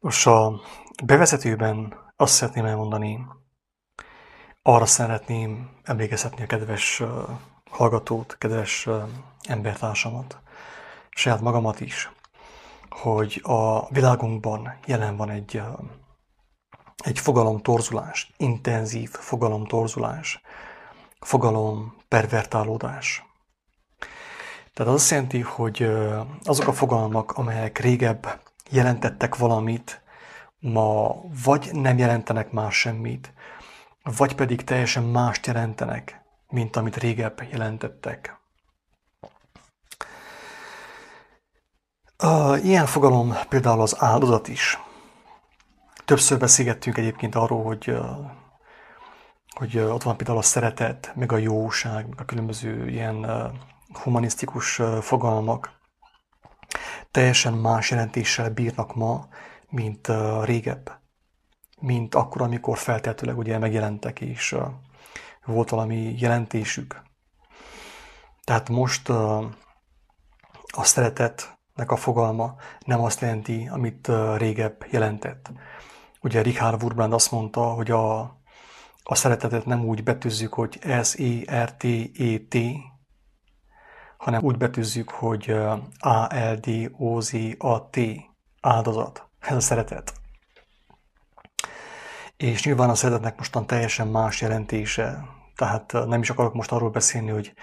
Most a bevezetőben azt szeretném elmondani, arra szeretném emlékeztetni a kedves hallgatót, kedves embertársamat, saját magamat is, hogy a világunkban jelen van egy, egy fogalomtorzulás, intenzív fogalomtorzulás, fogalom pervertálódás. Tehát az azt jelenti, hogy azok a fogalmak, amelyek régebb jelentettek valamit, ma vagy nem jelentenek már semmit, vagy pedig teljesen mást jelentenek, mint amit régebb jelentettek. Ilyen fogalom például az áldozat is. Többször beszélgettünk egyébként arról, hogy, hogy ott van például a szeretet, meg a jóság, meg a különböző ilyen humanisztikus fogalmak. Teljesen más jelentéssel bírnak ma, mint régebb. Mint akkor, amikor feltétlenül ugye megjelentek, és volt valami jelentésük. Tehát most a szeretet nek a fogalma nem azt jelenti, amit régebb jelentett. Ugye Richard Wurbrand azt mondta, hogy a, a szeretetet nem úgy betűzzük, hogy S-E-R-T-E-T, hanem úgy betűzzük, hogy A-L-D-O-Z-A-T, áldozat. Ez a szeretet. És nyilván a szeretetnek mostan teljesen más jelentése. Tehát nem is akarok most arról beszélni, hogy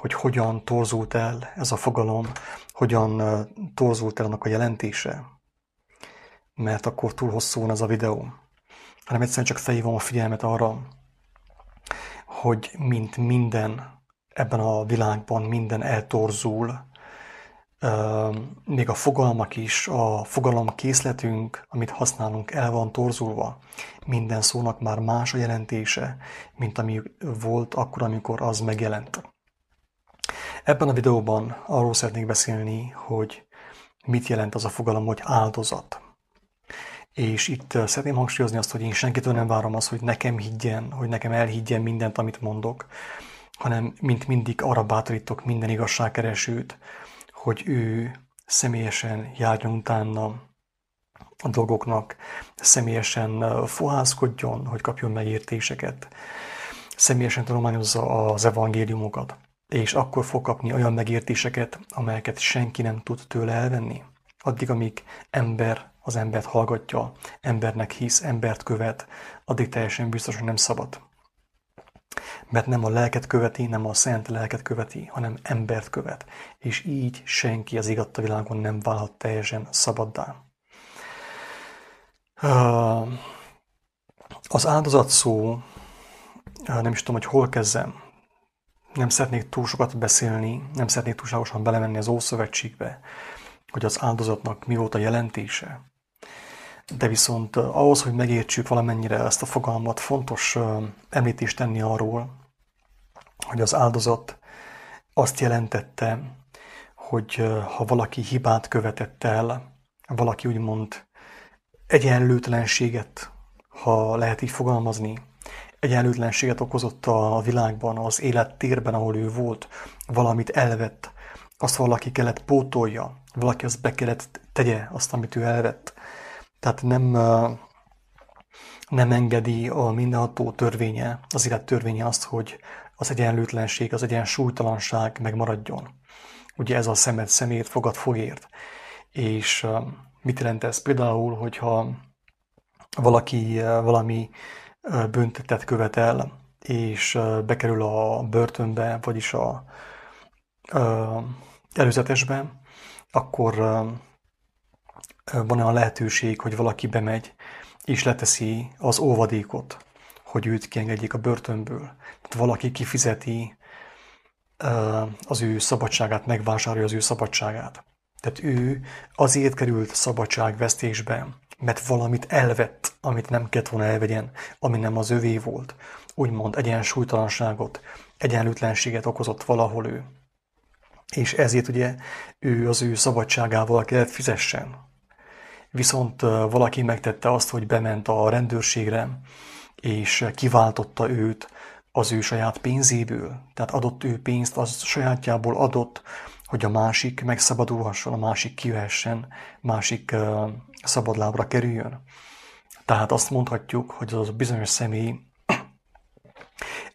hogy hogyan torzult el ez a fogalom, hogyan torzult el annak a jelentése, mert akkor túl hosszú van ez a videó, hanem egyszerűen csak felhívom a figyelmet arra, hogy mint minden ebben a világban minden eltorzul, még a fogalmak is, a fogalom készletünk, amit használunk, el van torzulva. Minden szónak már más a jelentése, mint ami volt akkor, amikor az megjelent. Ebben a videóban arról szeretnék beszélni, hogy mit jelent az a fogalom, hogy áldozat. És itt szeretném hangsúlyozni azt, hogy én senkitől nem várom azt, hogy nekem higgyen, hogy nekem elhiggyen mindent, amit mondok, hanem mint mindig arra bátorítok minden igazságkeresőt, hogy ő személyesen járjon utána a dolgoknak, személyesen fohászkodjon, hogy kapjon megértéseket, személyesen tanulmányozza az evangéliumokat és akkor fog kapni olyan megértéseket, amelyeket senki nem tud tőle elvenni. Addig, amíg ember az embert hallgatja, embernek hisz, embert követ, addig teljesen biztos, hogy nem szabad. Mert nem a lelket követi, nem a szent lelket követi, hanem embert követ. És így senki az igatta világon nem válhat teljesen szabaddá. Az áldozat szó, nem is tudom, hogy hol kezdem, nem szeretnék túl sokat beszélni, nem szeretnék túlságosan belemenni az Ószövetségbe, hogy az áldozatnak mi volt a jelentése. De viszont ahhoz, hogy megértsük valamennyire ezt a fogalmat, fontos említést tenni arról, hogy az áldozat azt jelentette, hogy ha valaki hibát követett el, valaki úgymond egyenlőtlenséget, ha lehet így fogalmazni, egyenlőtlenséget okozott a világban, az élettérben, ahol ő volt, valamit elvett, azt valaki kellett pótolja, valaki azt be kellett tegye, azt, amit ő elvett. Tehát nem, nem engedi a mindenható törvénye, az élet törvénye azt, hogy az egyenlőtlenség, az egyensúlytalanság megmaradjon. Ugye ez a szemed szemét, fogad fogért. És mit jelent ez? Például, hogyha valaki valami büntetet követel, és bekerül a börtönbe, vagyis a, előzetesbe, akkor van olyan lehetőség, hogy valaki bemegy, és leteszi az óvadékot, hogy őt kiengedjék a börtönből. Tehát valaki kifizeti az ő szabadságát, megvásárolja az ő szabadságát. Tehát ő azért került szabadságvesztésbe, mert valamit elvett, amit nem kellett volna elvegyen, ami nem az övé volt. Úgymond egyensúlytalanságot, egyenlőtlenséget okozott valahol ő. És ezért ugye ő az ő szabadságával kellett fizessen. Viszont valaki megtette azt, hogy bement a rendőrségre, és kiváltotta őt az ő saját pénzéből. Tehát adott ő pénzt, az sajátjából adott, hogy a másik megszabadulhasson, a másik kivehessen, másik szabadlábra kerüljön. Tehát azt mondhatjuk, hogy az bizonyos személy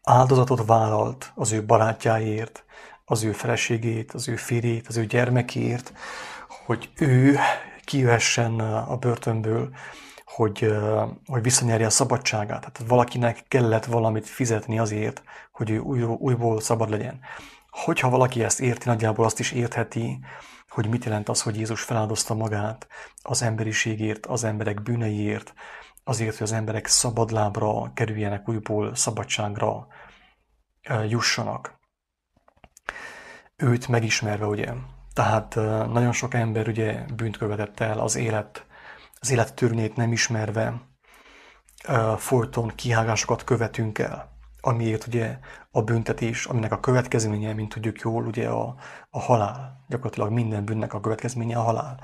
áldozatot vállalt az ő barátjáért, az ő feleségét, az ő férjét, az ő gyermekért, hogy ő kivessen a börtönből, hogy, hogy visszanyerje a szabadságát. Tehát valakinek kellett valamit fizetni azért, hogy ő újból szabad legyen. Hogyha valaki ezt érti, nagyjából azt is értheti, hogy mit jelent az, hogy Jézus feláldozta magát az emberiségért, az emberek bűneiért, azért, hogy az emberek szabadlábra kerüljenek újból, szabadságra jussanak. Őt megismerve, ugye. Tehát nagyon sok ember ugye bűnt követett el az élet, az élet törvényét nem ismerve, folyton kihágásokat követünk el, amiért ugye a büntetés, aminek a következménye, mint tudjuk jól, ugye a, a halál. Gyakorlatilag minden bűnnek a következménye a halál.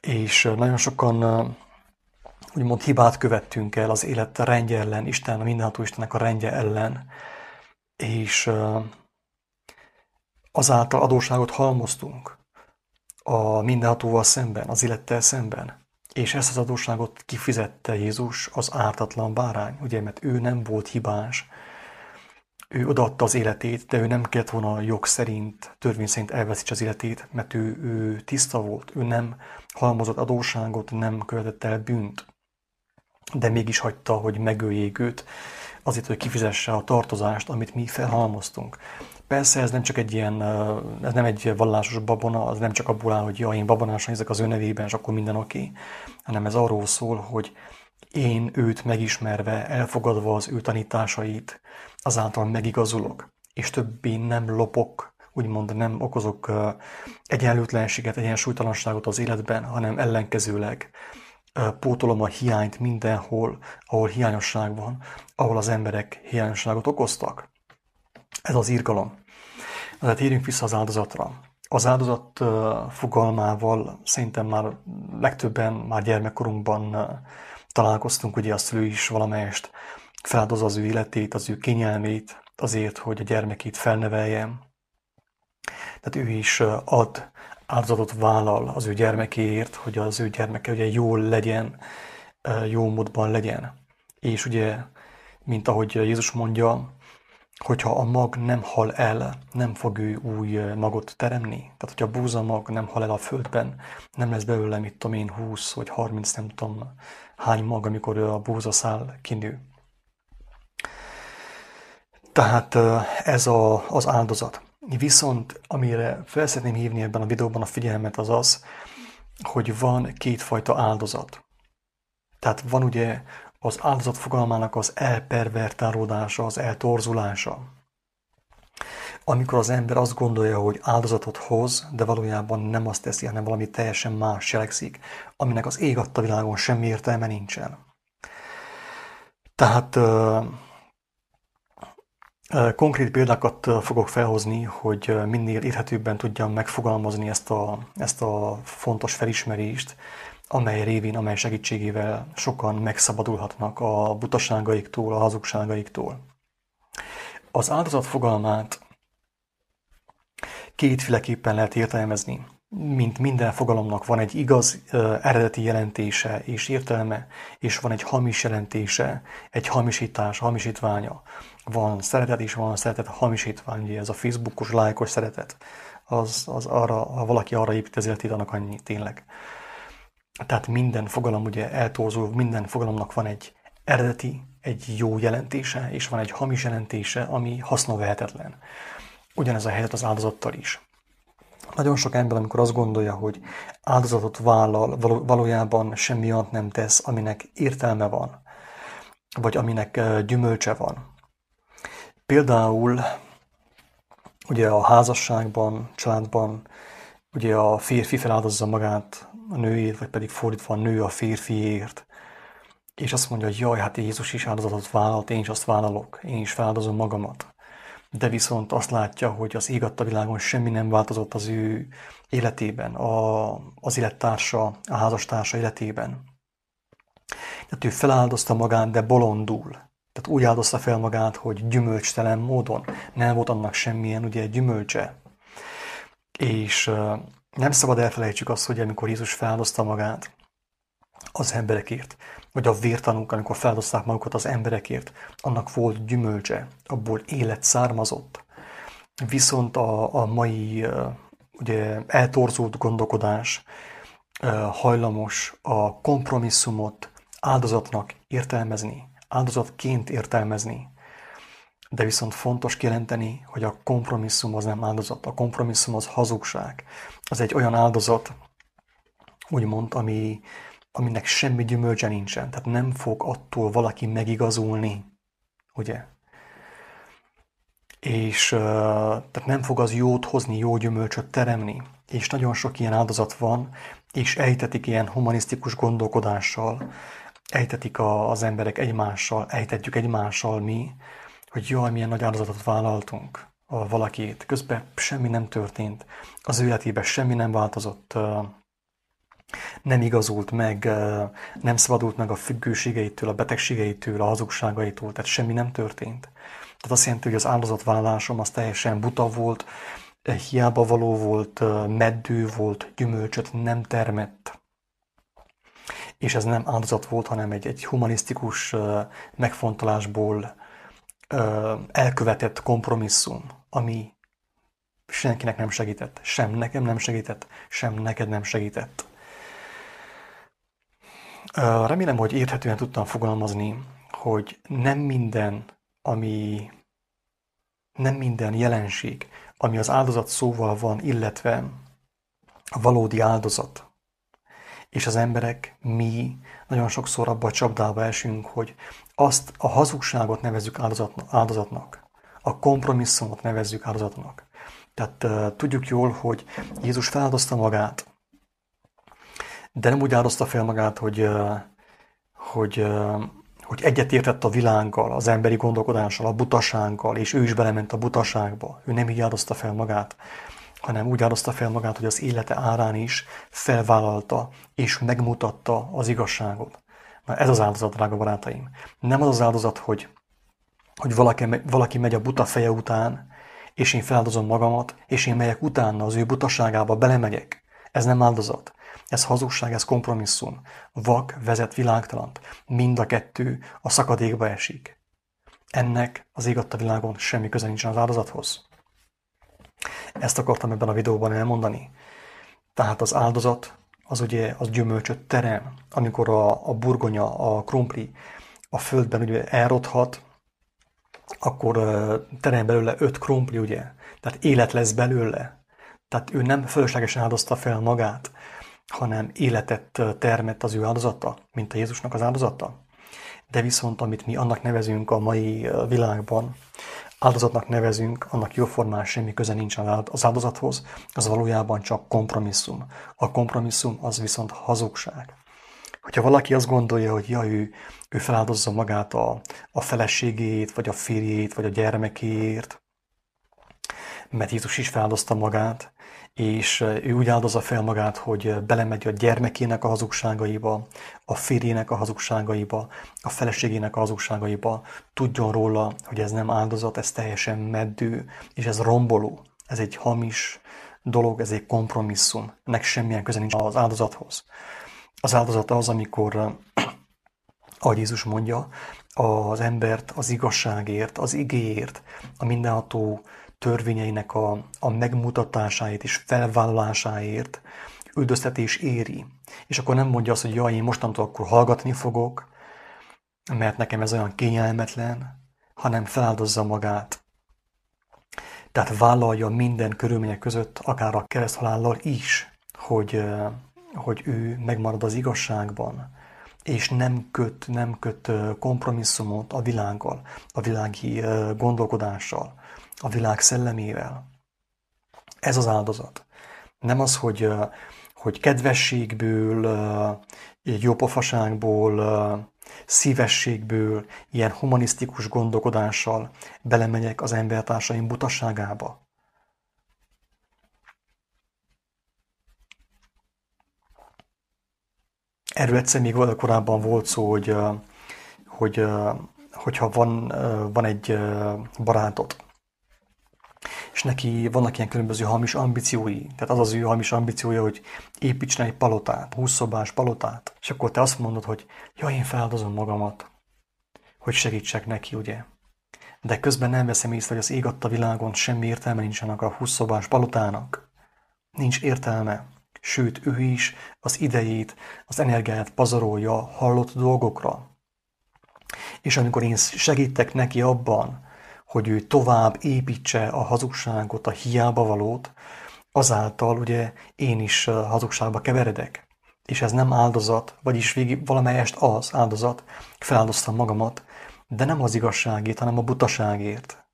És nagyon sokan úgymond hibát követtünk el az élet rendje ellen, Isten, a mindenható Istennek a rendje ellen, és azáltal adóságot halmoztunk a mindenhatóval szemben, az élettel szemben. És ezt az adósságot kifizette Jézus, az ártatlan bárány, ugye, mert ő nem volt hibás, ő odaadta az életét, de ő nem kellett volna jog szerint, törvény szerint elveszítse az életét, mert ő, ő tiszta volt, ő nem halmozott adósságot, nem követett el bűnt, de mégis hagyta, hogy megöljék őt, azért, hogy kifizesse a tartozást, amit mi felhalmoztunk. Persze ez nem csak egy ilyen, ez nem egy vallásos babona, az nem csak abból áll, hogy ja, én babonásan ezek az ő nevében, és akkor minden oké, hanem ez arról szól, hogy én őt megismerve, elfogadva az ő tanításait, azáltal megigazulok, és többé nem lopok, úgymond nem okozok egyenlőtlenséget, egyensúlytalanságot az életben, hanem ellenkezőleg pótolom a hiányt mindenhol, ahol hiányosság van, ahol az emberek hiányosságot okoztak. Ez az írgalom. Tehát térjünk vissza az áldozatra. Az áldozat fogalmával szerintem már legtöbben már gyermekkorunkban találkoztunk, ugye a szülő is valamelyest feldozza az ő életét, az ő kényelmét azért, hogy a gyermekét felneveljem. Tehát ő is ad áldozatot vállal az ő gyermekéért, hogy az ő gyermeke ugye jól legyen, jó módban legyen. És ugye, mint ahogy Jézus mondja, hogyha a mag nem hal el, nem fog ő új magot teremni. Tehát, hogyha a búza mag nem hal el a földben, nem lesz belőle, mit tudom én, 20 vagy 30, nem tudom hány mag, amikor a búza szál kinő. Tehát ez a, az áldozat. Viszont amire fel szeretném hívni ebben a videóban a figyelmet az az, hogy van kétfajta áldozat. Tehát van ugye az áldozat fogalmának az elpervertálódása, az eltorzulása. Amikor az ember azt gondolja, hogy áldozatot hoz, de valójában nem azt teszi, hanem valami teljesen más cselekszik, aminek az ég adta világon semmi értelme nincsen. Tehát Konkrét példákat fogok felhozni, hogy minél érhetőbben tudjam megfogalmazni ezt a, ezt a fontos felismerést, amely révén, amely segítségével sokan megszabadulhatnak a butaságaiktól, a hazugságaiktól. Az áldozat fogalmát kétféleképpen lehet értelmezni. Mint minden fogalomnak van egy igaz eredeti jelentése és értelme, és van egy hamis jelentése, egy hamisítás, hamisítványa van szeretet is, van szeretet hamisítvány, ugye ez a Facebookos, lájkos szeretet, az, az arra, ha valaki arra épít életét, annak annyi tényleg. Tehát minden fogalom ugye eltorzul, minden fogalomnak van egy eredeti, egy jó jelentése, és van egy hamis jelentése, ami hasznavehetetlen. Ugyanez a helyzet az áldozattal is. Nagyon sok ember, amikor azt gondolja, hogy áldozatot vállal, valójában semmi olyat nem tesz, aminek értelme van, vagy aminek gyümölcse van, Például ugye a házasságban, családban ugye a férfi feláldozza magát a nőért, vagy pedig fordítva a nő a férfiért, és azt mondja, hogy jaj, hát Jézus is áldozatot vállalt, én is azt vállalok, én is feláldozom magamat. De viszont azt látja, hogy az ég világon semmi nem változott az ő életében, a, az élettársa, a házastársa életében. Tehát ő feláldozta magát, de bolondul. Tehát úgy áldozta fel magát, hogy gyümölcstelen módon. Nem volt annak semmilyen ugye gyümölcse. És nem szabad elfelejtsük azt, hogy amikor Jézus feldozta magát az emberekért, vagy a vértanúk, amikor feldozták magukat az emberekért, annak volt gyümölcse, abból élet származott. Viszont a, a mai ugye, eltorzult gondolkodás hajlamos a kompromisszumot áldozatnak értelmezni, áldozatként értelmezni. De viszont fontos kijelenteni, hogy a kompromisszum az nem áldozat, a kompromisszum az hazugság. Az egy olyan áldozat, úgymond, ami, aminek semmi gyümölcse nincsen. Tehát nem fog attól valaki megigazulni, ugye? És tehát nem fog az jót hozni, jó gyümölcsöt teremni. És nagyon sok ilyen áldozat van, és ejtetik ilyen humanisztikus gondolkodással, ejtetik a, az emberek egymással, ejtetjük egymással mi, hogy jaj, milyen nagy áldozatot vállaltunk a valakit. Közben semmi nem történt. Az ő életében semmi nem változott, nem igazult meg, nem szabadult meg a függőségeitől, a betegségeitől, a hazugságaitól, tehát semmi nem történt. Tehát azt jelenti, hogy az áldozatvállalásom az teljesen buta volt, hiába való volt, meddő volt, gyümölcsöt nem termett. És ez nem áldozat volt, hanem egy, egy humanisztikus megfontolásból elkövetett kompromisszum, ami senkinek nem segített, sem nekem nem segített, sem neked nem segített. Remélem, hogy érthetően tudtam fogalmazni, hogy nem minden, ami nem minden jelenség, ami az áldozat szóval van, illetve a valódi áldozat. És az emberek, mi nagyon sokszor abba a csapdába esünk, hogy azt a hazugságot nevezzük áldozatnak, a kompromisszumot nevezzük áldozatnak. Tehát uh, tudjuk jól, hogy Jézus feláldozta magát, de nem úgy áldozta fel magát, hogy, uh, hogy, uh, hogy egyetértett a világgal, az emberi gondolkodással, a butasággal, és ő is belement a butaságba. Ő nem így áldozta fel magát, hanem úgy áldozta fel magát, hogy az élete árán is felvállalta és megmutatta az igazságot. Na ez az áldozat, drága barátaim. Nem az az áldozat, hogy, hogy valaki, valaki megy a buta feje után, és én feláldozom magamat, és én megyek utána az ő butaságába, belemegyek. Ez nem áldozat. Ez hazugság, ez kompromisszum. Vak vezet világtalant. Mind a kettő a szakadékba esik. Ennek az ég a világon semmi köze nincsen az áldozathoz. Ezt akartam ebben a videóban elmondani. Tehát az áldozat az ugye az gyümölcsöt terem, amikor a, a burgonya, a krumpli a földben ugye elrothat, akkor terem belőle öt krumpli, ugye? Tehát élet lesz belőle. Tehát ő nem fölöslegesen áldozta fel magát, hanem életet termett az ő áldozata, mint a Jézusnak az áldozata. De viszont, amit mi annak nevezünk a mai világban, áldozatnak nevezünk, annak jóformán semmi köze nincs az áldozathoz, az valójában csak kompromisszum. A kompromisszum az viszont hazugság. Hogyha valaki azt gondolja, hogy ja, ő, ő feláldozza magát a, a feleségét, vagy a férjét, vagy a gyermekéért, mert Jézus is feláldozta magát, és ő úgy áldozza fel magát, hogy belemegy a gyermekének a hazugságaiba, a férjének a hazugságaiba, a feleségének a hazugságaiba, tudjon róla, hogy ez nem áldozat, ez teljesen meddő, és ez romboló, ez egy hamis dolog, ez egy kompromisszum, ennek semmilyen köze nincs az áldozathoz. Az áldozat az, amikor, ahogy Jézus mondja, az embert az igazságért, az igéért, a mindenható törvényeinek a, a megmutatásáért és felvállalásáért üldöztetés éri. És akkor nem mondja azt, hogy jaj, én mostantól akkor hallgatni fogok, mert nekem ez olyan kényelmetlen, hanem feláldozza magát. Tehát vállalja minden körülmények között, akár a kereszthalállal is, hogy, hogy ő megmarad az igazságban, és nem köt, nem köt kompromisszumot a világgal, a világi gondolkodással, a világ szellemével. Ez az áldozat. Nem az, hogy, hogy kedvességből, jópofaságból, szívességből, ilyen humanisztikus gondolkodással belemegyek az embertársaim butaságába. Erről egyszer még korábban volt szó, hogy, hogy hogyha van, van egy barátod, és neki vannak ilyen különböző hamis ambíciói. Tehát az az ő hamis ambíciója, hogy építsen egy palotát, 20 szobás palotát. És akkor te azt mondod, hogy ja, én feladozom magamat, hogy segítsek neki, ugye? De közben nem veszem észre, hogy az ég adta világon semmi értelme nincsenek a 20 szobás palotának. Nincs értelme. Sőt, ő is az idejét, az energiáját pazarolja hallott dolgokra. És amikor én segítek neki abban, hogy ő tovább építse a hazugságot, a hiába valót, azáltal ugye én is hazugságba keveredek. És ez nem áldozat, vagyis végig valamelyest az áldozat, feláldoztam magamat, de nem az igazságért, hanem a butaságért.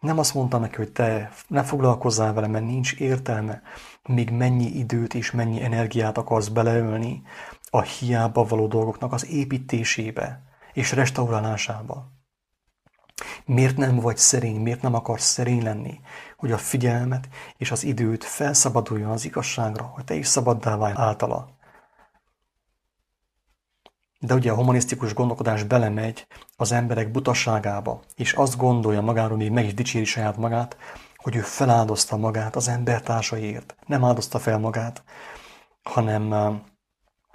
Nem azt mondtam neki, hogy te ne foglalkozzál vele, mert nincs értelme, még mennyi időt és mennyi energiát akarsz beleölni a hiába való dolgoknak az építésébe és restaurálásába. Miért nem vagy szerény, miért nem akarsz szerény lenni, hogy a figyelmet és az időt felszabaduljon az igazságra, hogy te is szabaddá válj általa. De ugye a humanisztikus gondolkodás belemegy az emberek butaságába, és azt gondolja magáról, még meg is dicséri saját magát, hogy ő feláldozta magát az embertársaiért. Nem áldozta fel magát, hanem,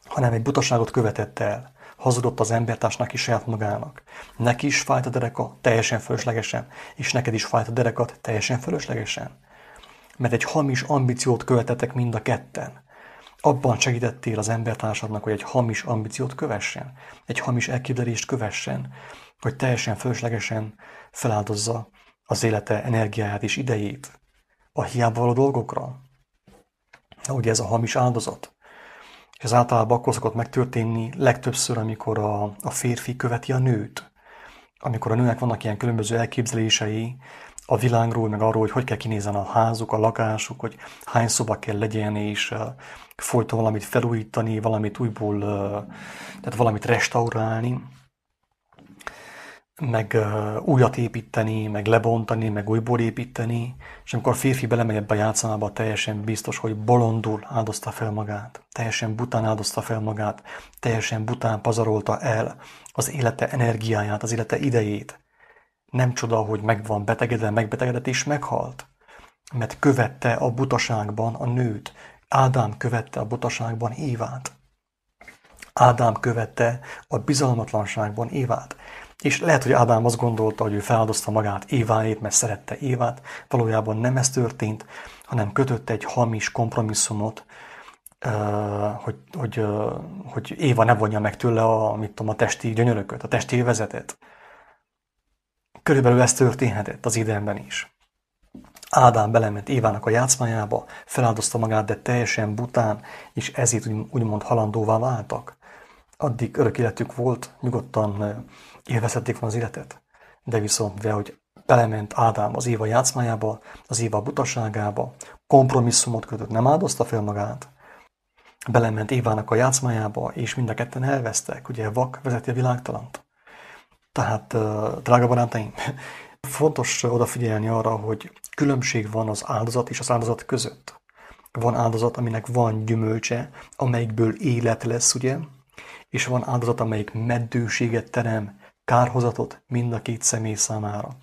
hanem egy butaságot követett el hazudott az embertársnak is saját magának. Neki is fájt a dereka, teljesen fölöslegesen, és neked is fájt a derekat, teljesen fölöslegesen. Mert egy hamis ambíciót követetek mind a ketten. Abban segítettél az embertársadnak, hogy egy hamis ambíciót kövessen, egy hamis elképzelést kövessen, hogy teljesen fölöslegesen feláldozza az élete energiáját és idejét a hiába való dolgokra. Ugye ez a hamis áldozat. Ez általában akkor szokott megtörténni legtöbbször, amikor a, a férfi követi a nőt. Amikor a nőnek vannak ilyen különböző elképzelései a világról, meg arról, hogy hogy kell kinézzen a házuk, a lakásuk, hogy hány szoba kell legyen, és uh, folyton valamit felújítani, valamit újból, tehát valamit restaurálni meg újat építeni, meg lebontani, meg újból építeni, és amikor a férfi belemegy ebbe a játszmába, teljesen biztos, hogy bolondul áldozta fel magát, teljesen bután áldozta fel magát, teljesen bután pazarolta el az élete energiáját, az élete idejét. Nem csoda, hogy meg van betegedve, megbetegedett és meghalt, mert követte a butaságban a nőt. Ádám követte a butaságban Évát. Ádám követte a bizalmatlanságban Évát. És lehet, hogy Ádám azt gondolta, hogy ő feláldozta magát Éváért, mert szerette Évát. Valójában nem ez történt, hanem kötött egy hamis kompromisszumot, hogy, hogy, hogy Éva ne vonja meg tőle a, mit tudom, a testi gyönyörököt, a testi élvezetet. Körülbelül ez történhetett az idegenben is. Ádám belement Évának a játszmájába, feláldozta magát, de teljesen bután, és ezért úgymond halandóvá váltak. Addig örök életük volt, nyugodtan élvezhették volna az életet. De viszont, mivel hogy belement Ádám az Éva játszmájába, az Éva butaságába, kompromisszumot kötött, nem áldozta fel magát, belement Évának a játszmájába, és mind a ketten elvesztek. Ugye vak vezeti a világtalant. Tehát, drága barátaim, fontos odafigyelni arra, hogy különbség van az áldozat és az áldozat között. Van áldozat, aminek van gyümölcse, amelyikből élet lesz, ugye? És van áldozat, amelyik meddőséget terem, kárhozatot mind a két személy számára.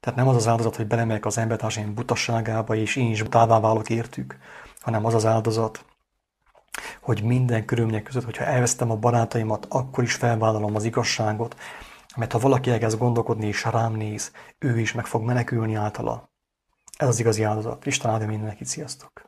Tehát nem az az áldozat, hogy belemegyek az embertársaim butasságába, és én is butává válok értük, hanem az az áldozat, hogy minden körülmények között, hogyha elvesztem a barátaimat, akkor is felvállalom az igazságot, mert ha valaki elkezd gondolkodni és rám néz, ő is meg fog menekülni általa. Ez az igazi áldozat. Isten áldja mindenkit, sziasztok!